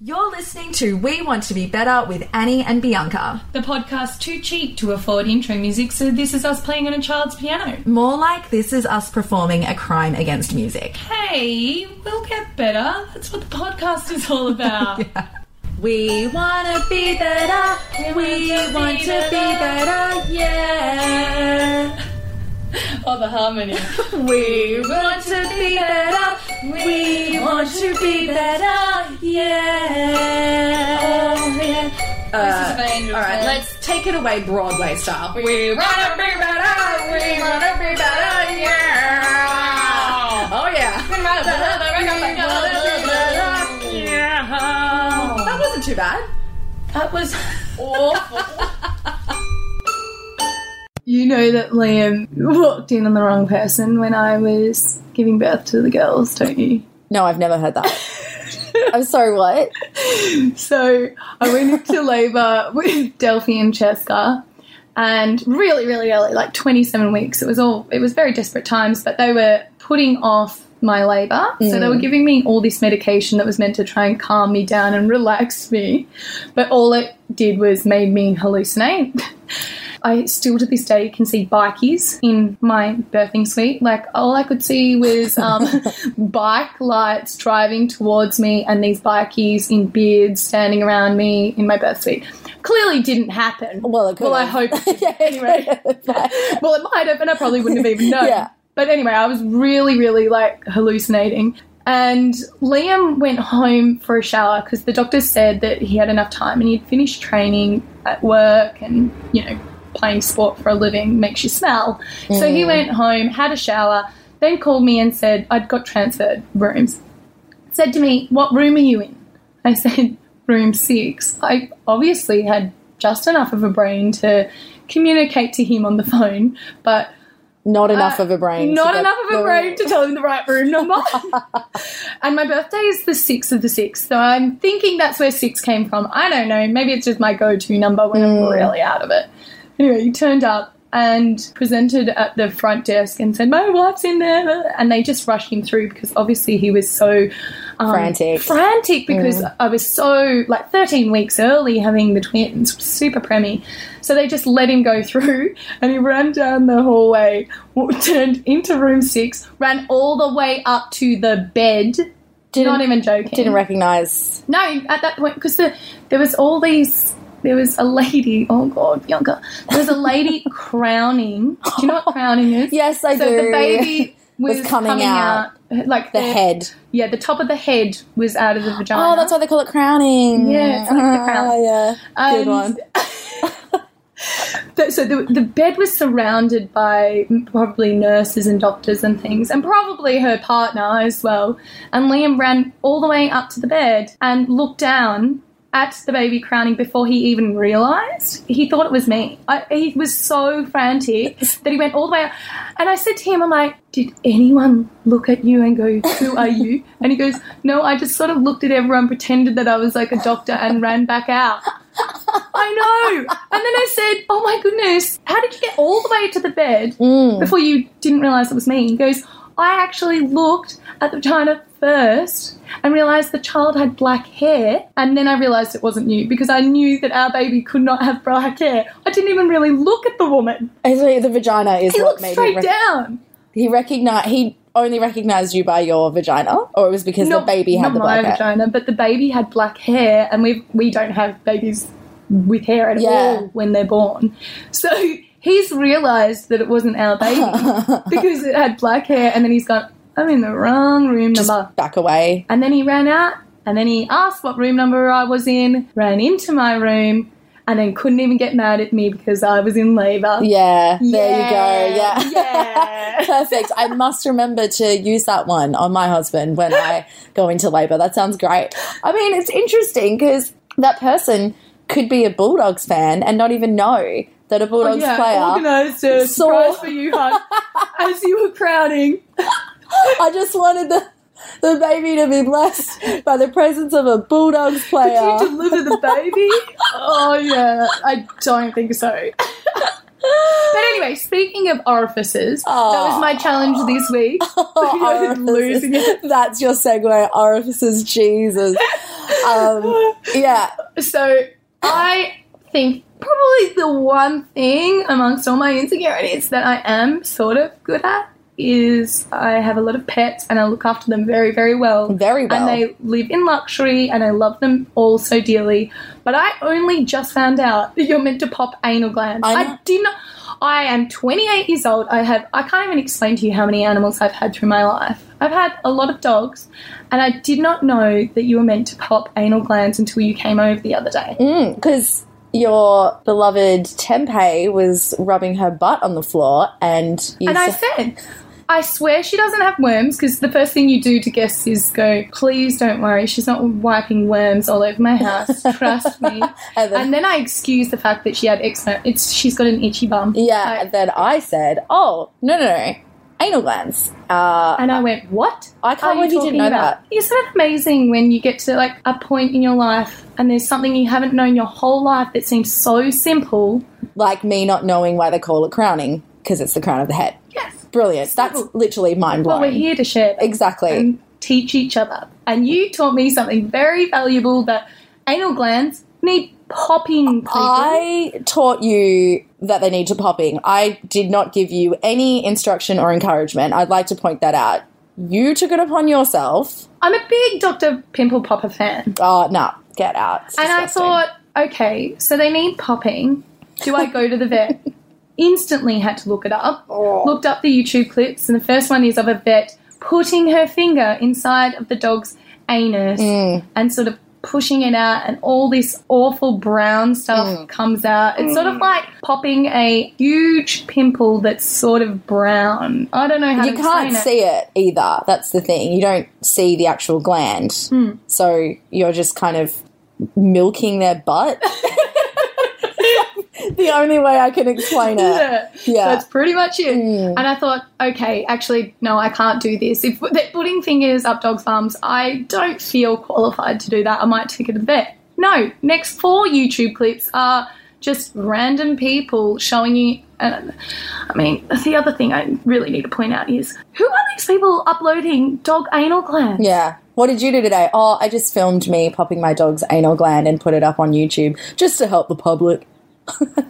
You're listening to We Want to Be Better with Annie and Bianca. The podcast too cheap to afford intro music, so this is us playing on a child's piano. More like this is us performing a crime against music. Hey, we'll get better. That's what the podcast is all about. We wanna be better. We want to be better. Yeah. Oh, the harmony. We want to be better. We want to be better. Yeah. Oh, yeah. Uh, This is Angel all right, let's take it away Broadway style. We wanna be better. We wanna be better. Yeah. Oh yeah. Yeah. That wasn't too bad. That was awful. You know that Liam walked in on the wrong person when I was giving birth to the girls, don't you? No, I've never heard that. I'm sorry, what? So I went into labour with Delphi and Cheska, and really, really early, like 27 weeks. It was all, it was very desperate times, but they were putting off my labour. So they were giving me all this medication that was meant to try and calm me down and relax me, but all it did was made me hallucinate. I still to this day can see bikies in my birthing suite. Like all I could see was um, bike lights driving towards me and these bikies in beards standing around me in my birth suite. Clearly didn't happen. Well, it could Well, I hope did. anyway. well, it might have, and I probably wouldn't have even known. Yeah. But anyway, I was really, really like hallucinating. And Liam went home for a shower because the doctor said that he had enough time and he'd finished training at work and, you know, playing sport for a living makes you smell. So he mm. went home, had a shower, then called me and said I'd got transferred rooms. Said to me, What room are you in? I said, Room six. I obviously had just enough of a brain to communicate to him on the phone, but Not enough uh, of a brain. Not enough of a brain to tell him the right room number. and my birthday is the 6th of the 6th, so I'm thinking that's where 6 came from. I don't know. Maybe it's just my go to number when I'm really out of it. Anyway, he turned up and presented at the front desk and said, My wife's in there. And they just rushed him through because obviously he was so um, Frantic. Frantic because I was so, like, 13 weeks early having the twins, super preemie. So they just let him go through and he ran down the hallway, turned into room six, ran all the way up to the bed. Didn't- Not even joking. Didn't recognize. No, at that point, because the, there was all these. There was a lady. Oh God, Bianca. There was a lady crowning. Do you know what crowning is? Yes, I so do. the baby was, Was coming out. out, like The head. Yeah, the top of the head was out of the vagina. Oh, that's why they call it crowning. Yeah, it's like the crown. Ah, yeah. Good And- one. So the, the bed was surrounded by probably nurses and doctors and things, and probably her partner as well. And Liam ran all the way up to the bed and looked down at the baby crowning before he even realised. He thought it was me. I, he was so frantic that he went all the way up. And I said to him, I'm like, did anyone look at you and go, who are you? And he goes, no, I just sort of looked at everyone, pretended that I was like a doctor and ran back out. I know. And then I said, "Oh my goodness, how did you get all the way to the bed Mm. before you didn't realize it was me?" He goes, "I actually looked at the vagina first and realized the child had black hair, and then I realized it wasn't you because I knew that our baby could not have black hair. I didn't even really look at the woman. So the vagina is He what looked made straight rec- down. He recognized. He only recognized you by your vagina, or it was because the baby had not the black hair. vagina, but the baby had black hair, and we we don't have babies with hair at Yeah. all when they're born. So he's realised that it wasn't our baby because it had black hair, and then he's gone, "I'm in the wrong room Just number," back away. and then he ran out, and then he asked what room number I was in, ran into my room. And then couldn't even get mad at me because I was in labour. Yeah, there you go. Yeah. Yeah. Perfect. I must remember to use that one on my husband when I go into labour. That sounds great. I mean, it's interesting because that person could be a Bulldogs fan and not even know that a Bulldogs Oh, yeah, player. organised a saw- surprise for you, hon, as you were crowning. I just wanted the the baby to be blessed by the presence of a Bulldogs player. Did you deliver the baby? oh yeah, I don't think so. but anyway, speaking of orifices, that was my challenge this week. Orifices. Losing it. That's your segue. Orifices, Jesus. um, yeah. So I think probably the one thing amongst all my insecurities that I am sort of good at is I have a lot of pets and I look after them very, very well. Very well. And they live in luxury and I love them all so dearly. But I only just found out that you're meant to pop anal glands. I I, did not. I am 28 years old. I have. I can't even explain to you how many animals I've had through my life. I've had a lot of dogs, and I did not know that you were meant to pop anal glands until you came over the other day. Mm, because your beloved Tempeh was rubbing her butt on the floor, and you And I said- I swear she doesn't have worms because the first thing you do to guests is go, please don't worry, she's not wiping worms all over my house. Trust me. And then- and then I excused the fact that she had eczema. It's she's got an itchy bum. yeah, Like, and then I said, "Oh no, no, no, anal glands." Uh, and I went, what? I can't believe you didn't know about? that. Isn't it amazing when you get to like a point in your life and there's something you haven't known your whole life that seems so simple? like me not knowing why they call it crowning because it's the crown of the head. Yes. Brilliant. That's literally mind blowing. Well, we're here to share. that. Exactly. and teach each other. And you taught me something very valuable that anal glands need popping. People. I taught you that they need to popping. I did not give you any instruction or encouragement. I'd like to point that out. You took it upon yourself. I'm a big Dr. Pimple Popper fan. Oh, no, get out. It's And I thought, okay, so they need popping. Do I go to the vet? Instantly had to look it up. Oh. Looked up the YouTube clips, and the first one is of a vet putting her finger inside of the dog's anus Mm. and sort of pushing it out, and all this awful brown stuff Mm. comes out. It's sort of like popping a huge pimple that's sort of brown. I don't know how you to explain can't it. see it either. That's the thing. You don't see the actual gland. Hmm. So you're just kind of milking their butt. the only way I can explain it. Yeah. Yeah. That's pretty much it. Mm. And I thought, okay, actually, no, I can't do this. If they're putting fingers up dogs' bums, I don't feel qualified to do that. I might take it to the vet. No, next four YouTube clips are just random people showing you. And I mean, the other thing I really need to point out is who are these people uploading dog anal glands? Yeah. What did you do today? Oh, I just filmed me popping my dog's anal gland and put it up on YouTube just to help the public.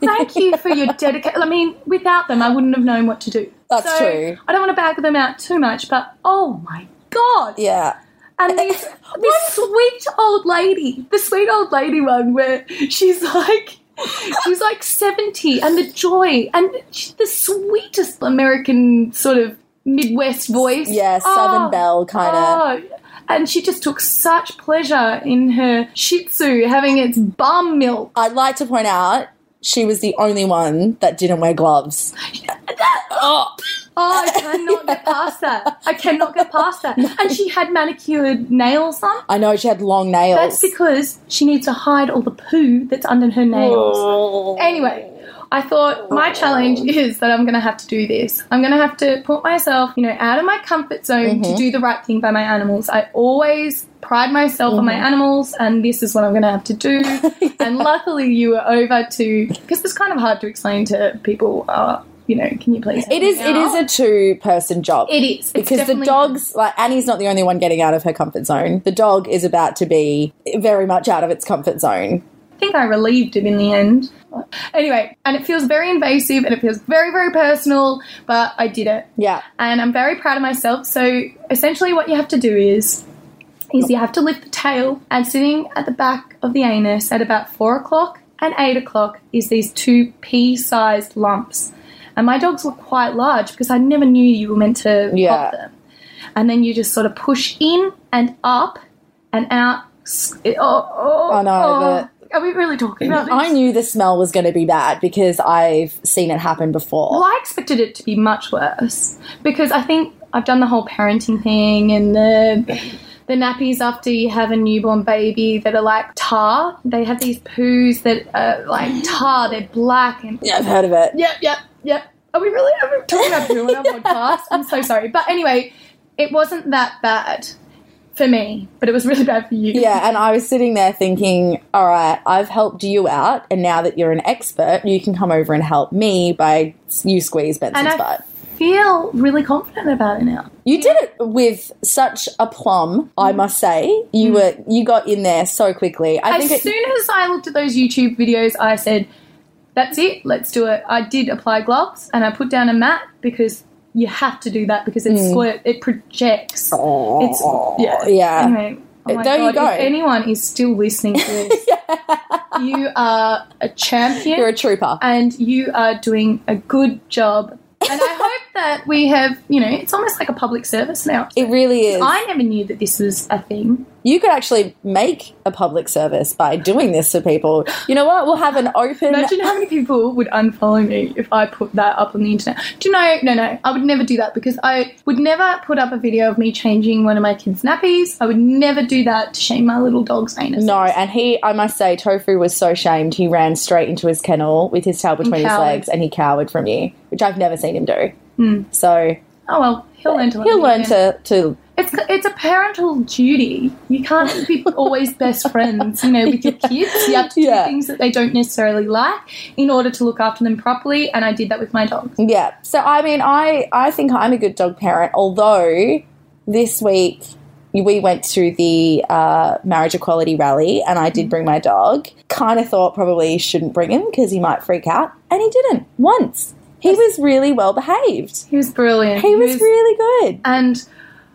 Thank you for your dedication. I mean, without them, I wouldn't have known what to do. That's So, true. I don't want to bag them out too much, but oh my god! Yeah. And this, this sweet old lady, the sweet old lady one where she's like, she's like 70 and the joy and she's the sweetest American sort of Midwest voice. Yeah, Southern Oh, Belle kind of. oh. And she just took such pleasure in her Shih Tzu having its bum milk. I'd like to point out she was the only one that didn't wear gloves. Oh, oh, I cannot get past that. I cannot get past that. And she had manicured nails on. I know she had long nails. That's because she needs to hide all the poo that's under her nails. Oh. Anyway, I thought my challenge is that I'm going to have to do this. I'm going to have to put myself, you know, out of my comfort zone to do the right thing by my animals. I always pride myself on my animals, and this is what I'm going to have to do. and luckily, you were over to because it's kind of hard to explain to people. Uh, you know, can you please? it is it is a two person job. It is It's because the dog's like Annie's not the only one getting out of her comfort zone. The dog is about to be very much out of its comfort zone. I think I relieved it in the end. Anyway, and it feels very invasive and it feels very, very personal, but I did it. Yeah. And I'm very proud of myself. So essentially what you have to do is is you have to lift the tail and sitting at the back of the anus at about four o'clock and eight o'clock is these two pea-sized lumps. And my dogs were quite large because I never knew you were meant to Yeah. pop them. And then you just sort of push in and up and out. Oh, oh, I know, oh. Are we really talking about this? I knew the smell was going to be bad because I've seen it happen before. Well, I expected it to be much worse because I think I've done the whole parenting thing and the the nappies after you have a newborn baby that are like tar. They have these poos that are like tar. They're black and Yeah, I've heard of it. yep, yep, yep. Are we really are we talking about poo on our podcast? I'm so sorry, but anyway, it wasn't that bad for me, but it was really bad for you. Yeah, and I was sitting there thinking, all right, I've helped you out, and now that you're an expert, you can come over and help me by you squeeze Benson's And I butt. feel really confident about it now. You did it with such aplomb, I must say. You mm. were you got in there so quickly. I As think it, soon as I looked at those YouTube videos, I said, "That's it. Let's do it." I did apply gloves and I put down a mat because you have to do that because it mm. squirt. It projects. It's yeah. yeah. Anyway, oh There you go. If anyone is still listening to this, you are a champion You're a trooper. and you are doing a good job. And I hope that we have, you know, it's almost like a public service now. It really is. I never knew that this was a thing. you could actually make a public service by doing this to people. You know what? We'll have an open. Imagine how many people would unfollow me if I put that up on the internet. Do you know? No, no, I would never do that because I would never put up a video of me changing one of my kids' nappies. I would never do that to shame my little dog's anus. No, and he, I must say, Tofu was so shamed. He ran straight into his kennel with his tail between his legs and he cowered from you, which I've never seen him do. So Oh well, he'll learn to. he'll learn to, to. It's it's a parental duty. You can't be always best friends, you know, with your kids. You have to do Yeah. things that they don't necessarily like in order to look after them properly. And I did that with my dogs. Yeah. So, I mean, I, I think I'm a good dog parent, although this week we went to the uh, marriage equality rally and I did bring my dog. Kind of thought probably shouldn't bring him because he might freak out, and he didn't once. He was really well behaved. He was brilliant. He was really good. and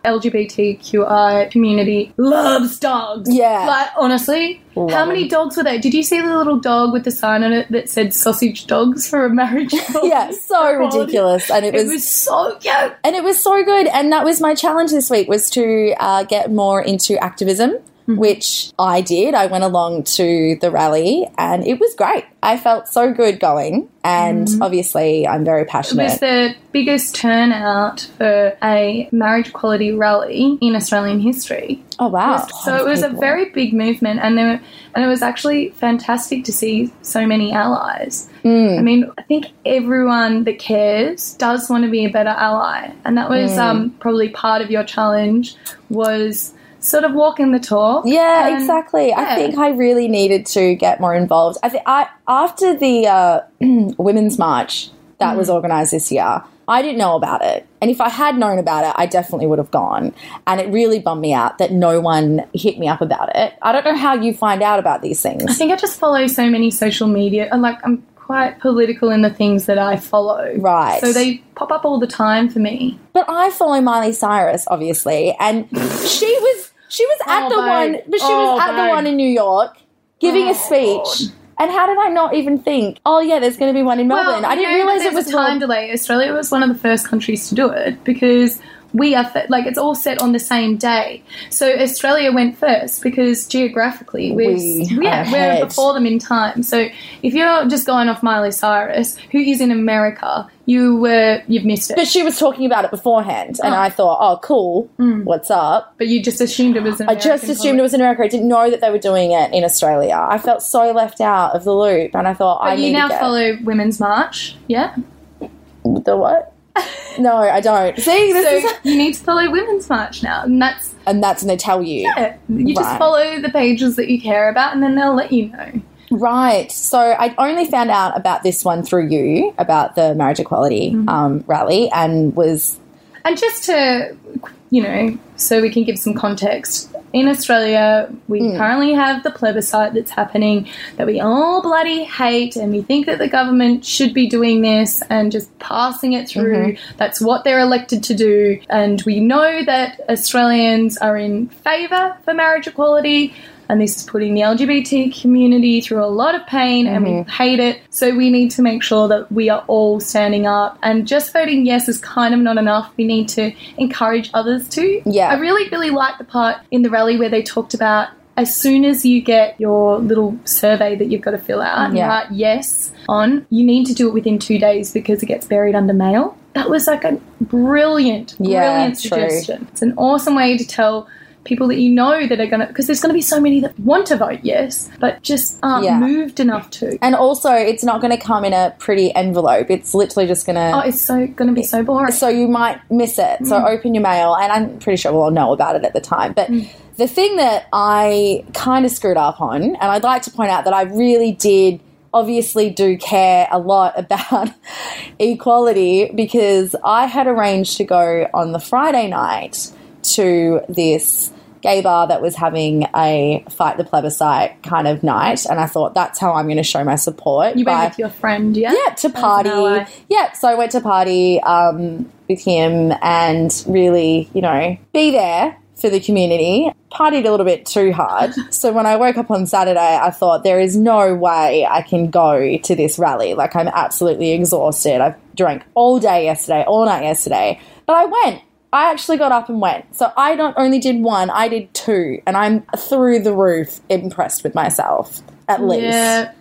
LGBTQI community loves dogs. Yeah. Like, honestly, Love how many dogs were there? Did you see the little dog with the sign on it that said sausage dogs for a marriage? Yeah, so ridiculous, and it It was, was so cute. and it was so good. And that was my challenge this week was to uh, get more into activism, Mm-hmm. which I did. I went along to the rally, and it was great. I felt so good going, and obviously, I'm very Mm-hmm. It passionate. was the biggest turnout for a marriage equality rally in Australian history. oh wow! So it was a very big movement, and there, and it was actually fantastic to see so many allies. Mm. I mean, I think everyone that cares does want to be a better ally, and that was Mm. um, probably part of your challenge was sort of walking the talk. Yeah, and- exactly. I think I really needed to get more involved. I think I after the uh, women's march that Mm. was organised this year, I didn't know about it, and if I had known about it, I definitely would have gone. And it really bummed me out that no one hit me up about it. I don't know how you find out about these things. I think I just follow so many social media, and like I'm quite political in the things that I follow. Right. So they pop up all the time for me. But I follow Miley Cyrus, obviously, and she was she was at Oh, the one, but she Oh, was at the one in New York giving Oh, a speech. And how did I not even think? Oh yeah, there's going to be one in Melbourne. I didn't know realize it was time delay. Australia was one of the first countries to do it because we are th- like it's all set on the same day. So Australia went first because geographically we're, We yeah, we're before them in time. So if you're just going off Miley Cyrus, who is in America, you were you've missed it. But she was talking about it beforehand, and Oh. I thought, oh, cool, mm. what's up? But you just assumed it was. I just assumed it was in America. I didn't know that they were doing it in Australia. I felt so left out of the loop, and I thought, I But need you now follow Women's March, yeah. the what? No, I don't. See, this So is, you need to follow Women's March now, and that's and that's when they tell you. yeah. You just Right. follow the pages that you care about, and then they'll let you know. Right. So I only found out about this one through you about the marriage equality Mm-hmm. um, rally, and was And just to, you know, so we can give some context, in Australia, we Hmm. currently have the plebiscite that's happening that we all bloody hate, and we think that the government should be doing this and just passing it through. Mm-hmm. That's what they're elected to do. And we know that Australians are in favour for marriage equality. And this is putting the LGBT community through a lot of pain, and Mm-hmm. we hate it. So we need to make sure that we are all standing up. And just voting yes is kind of not enough. We need to encourage others to. Yeah. I really, really liked the part in the rally where they talked about as soon as you get your little survey that you've got to fill out and write yes on, you need to do it within two days because it gets buried under mail. That was like a brilliant, Yeah, brilliant true. suggestion. It's an awesome way to tell people that you know that are going to, because there's going to be so many that want to vote yes, but just aren't Yeah. moved enough to. and also it's not going to come in a pretty envelope. It's literally just going to. Oh, it's so going to be so boring. so you might miss it. So mm. open your mail, and I'm pretty sure we'll all know about it at the time. But mm. the thing that I kind of screwed up on, and I'd like to point out that I really did obviously do care a lot about equality because I had arranged to go on the Friday night to this gay bar that was having a fight the plebiscite kind of night, and I thought that's how I'm going to show my support. You by- went with your friend, yeah? yeah, to party. Yeah, so I went to party um, with him and really, you know, be there for the community. Partied a little bit too hard. so when I woke up on Saturday, I thought there is no way I can go to this rally. Like I'm absolutely exhausted. I've drank all day yesterday, all night yesterday, but I went. I actually got up and went. So I not only did one, I did two, and I'm through the roof impressed with myself. At least. Yeah.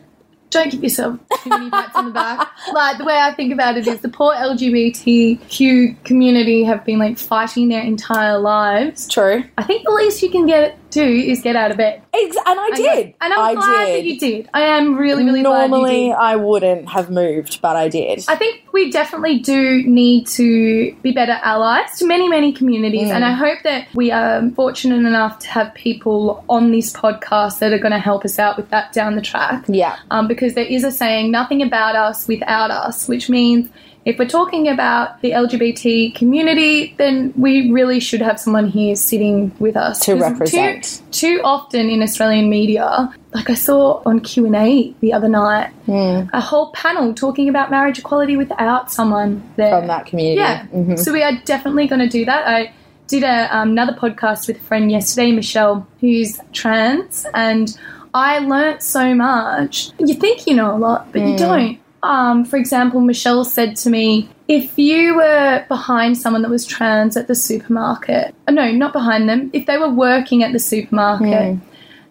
Don't give yourself too many pats on the back. Like the way I think about it is the poor LGBTQ community have been like fighting their entire lives. True. I think the least you can get do is get out of bed. Ex- and I did. and I'm I glad did. that you did. I am really, really glad Normally. I wouldn't have moved, but I did. I think we definitely do need to be better allies to many, many communities. Mm. And I hope that we are fortunate enough to have people on this podcast that are going to help us out with that down the track. yeah. Um, because there is a saying, nothing about us without us, which means if we're talking about the LGBT community, then we really should have someone here sitting with us To represent. Too, too often in Australian media, like I saw on Q and A the other night, Hmm. a whole panel talking about marriage equality without someone there From that community. Yeah, Mhm. so we are definitely going to do that. I did a, um, another podcast with a friend yesterday, Michelle, who's trans, and I learnt so much. You think you know a lot, but Mm. you don't. Um, for example, Michelle said to me, if you were behind someone that was trans at the supermarket, uh, no, not behind them, if they were working at the supermarket,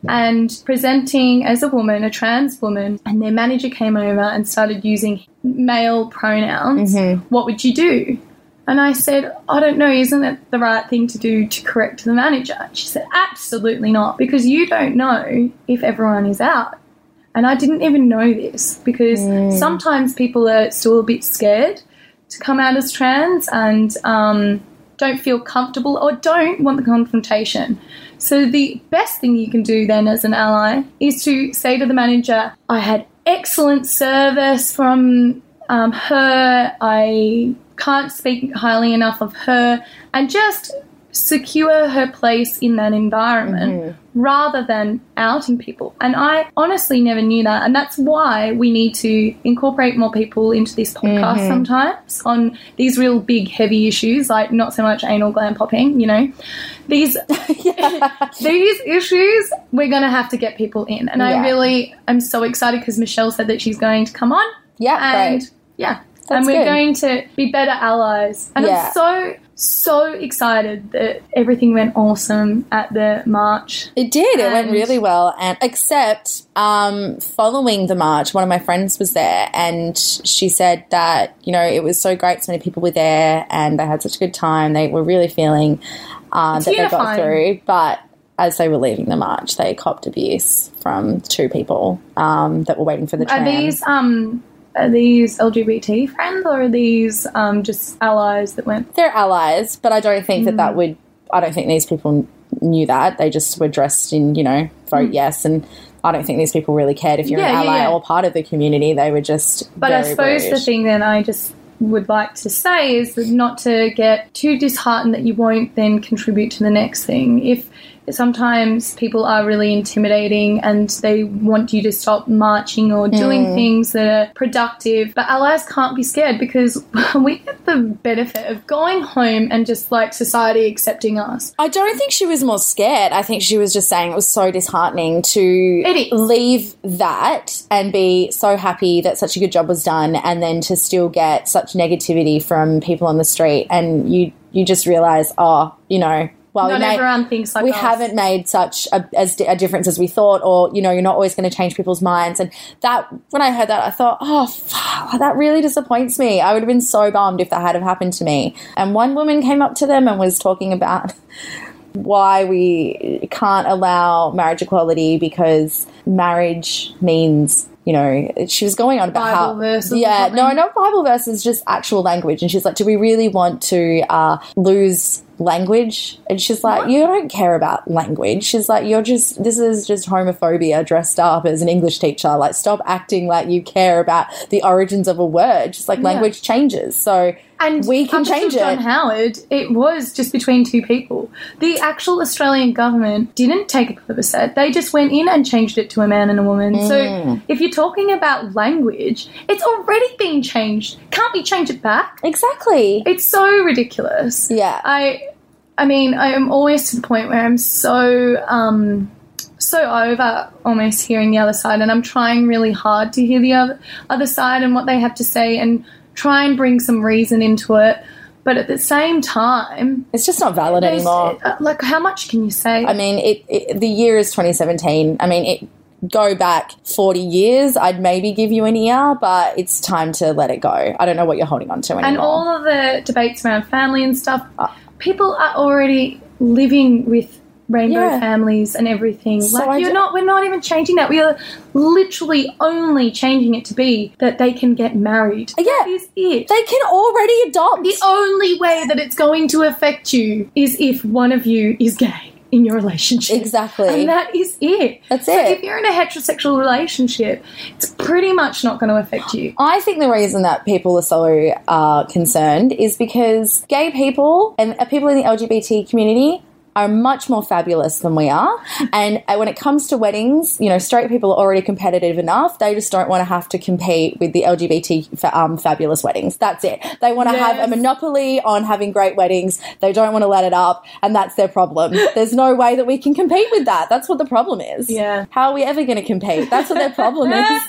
Mm. and presenting as a woman, a trans woman, and their manager came over and started using male pronouns, what would you do? And I said, I don't know, isn't it the right thing to do to correct the manager? She said, Absolutely not, because you don't know if everyone is out. And I didn't even know this because sometimes people are still a bit scared to come out as trans and um, don't feel comfortable or don't want the confrontation. So the best thing you can do then as an ally is to say to the manager, I had excellent service from um, her. I can't speak highly enough of her, and just secure her place in that environment mm-hmm. rather than outing people. And I honestly never knew that. And that's why we need to incorporate more people into this podcast mm-hmm. sometimes on these real big, heavy issues, like not so much anal gland popping, you know. These these issues we're gonna have to get people in. And Yeah. I really am so excited because Michelle said that she's going to come on Yeah, and great. yeah, That's and we're good. going to be better allies. And Yeah. I'm so so excited that everything went awesome at the march. It did. It went really well. And except um, following the march, one of my friends was there, and she said that you know it was so great. So many people were there, and they had such a good time. They were really feeling uh, that they got through. But as they were leaving the march, they copped abuse from two people um, that were waiting for the Are these um are these LGBT friends or are these um just allies that went? They're allies, but I don't think that Mm. that would. I don't think these people knew that. They just were dressed in, you know, vote yes, and I don't think these people really cared if you're Mm. Yeah, an ally yeah. or part of the community. They were just. But I suppose rude. the thing that I just would like to say is that not to get too disheartened that you won't then contribute to the next thing. If sometimes people are really intimidating and they want you to stop marching or doing Hmm. things that are productive, but allies can't be scared because we get the benefit of going home and just like society accepting us. I don't think she was more scared. I think she was just saying it was so disheartening to leave that and be so happy that such a good job was done, and then to still get such negativity from people on the street, and you you just realize, oh, you know, well, we Not made- everyone thinks like we us. haven't made such a, as a difference as we thought, or you know, you're not always going to change people's minds. And that, when I heard that, I thought, oh, fuck, that really disappoints me. I would have been so bummed if that had have happened to me. And one woman came up to them and was talking about why we can't allow marriage equality because marriage means. You know, she was going on about Bible how, verses yeah, no, not Bible verses, just actual language. And she's like, do we really want to uh, lose language. And she's like, You don't care about language. She's like, You're just, this is just homophobia dressed up as an English teacher. Like, stop acting like you care about the origins of a word. Just like language changes. So, And we can change John it. Howard, it was just between two people. The actual Australian government didn't take a plebiscite. They just went in and changed it to a man and a woman. Mm. So if you're talking about language, it's already been changed. Can't we change it back? Exactly. It's so ridiculous. Yeah. I I mean, I am always to the point where I'm so um so over almost hearing the other side and I'm trying really hard to hear the other other side and what they have to say and try and bring some reason into it. But at the same time, It's just not valid anymore. uh, like how much can you say? I mean, it, it the year is 2017. I mean, it go back 40 years, I'd maybe give you an ear, but it's time to let it go. I don't know what you're holding on to anymore. and all of the debates around family and stuff, Uh, people are already living with rainbow Yeah. families and everything. So like I you're ju- not we're not even changing that. We are literally only changing it to be that they can get married. Yeah. That is it. they can already adopt. the only way that it's going to affect you is if one of you is gay in your relationship. Exactly. And that is it. That's so it. if you're in a heterosexual relationship, it's pretty much not going to affect you. I think the reason that people are so uh, concerned is because gay people and uh, people in the LGBT community are much more fabulous than we are. And uh, when it comes to weddings, you know, straight people are already competitive enough. They just don't want to have to compete with the LGBT fa- um, fabulous weddings. That's it. They want to have a monopoly on having great weddings. They don't want to let it up, and that's their problem. There's no way that we can compete with that. That's what the problem is. Yeah. How are we ever going to compete? That's what their problem is.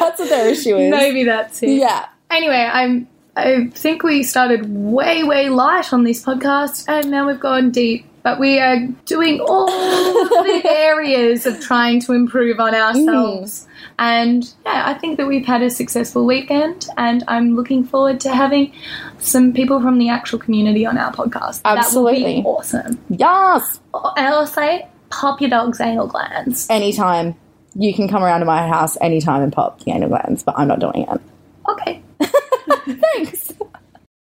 That's what their issue is. Maybe that's it. Yeah. Anyway, I'm. I think we started way, way light on this podcast, and now we've gone deep. But we are doing all the areas of trying to improve on ourselves. Mm. And yeah, I think that we've had a successful weekend, and I'm looking forward to having some people from the actual community on our podcast. That Absolutely. be awesome. Yes. And I'll say, pop your dog's anal glands. Anytime. You can come around to my house anytime and pop the anal glands, but I'm not doing it. Okay.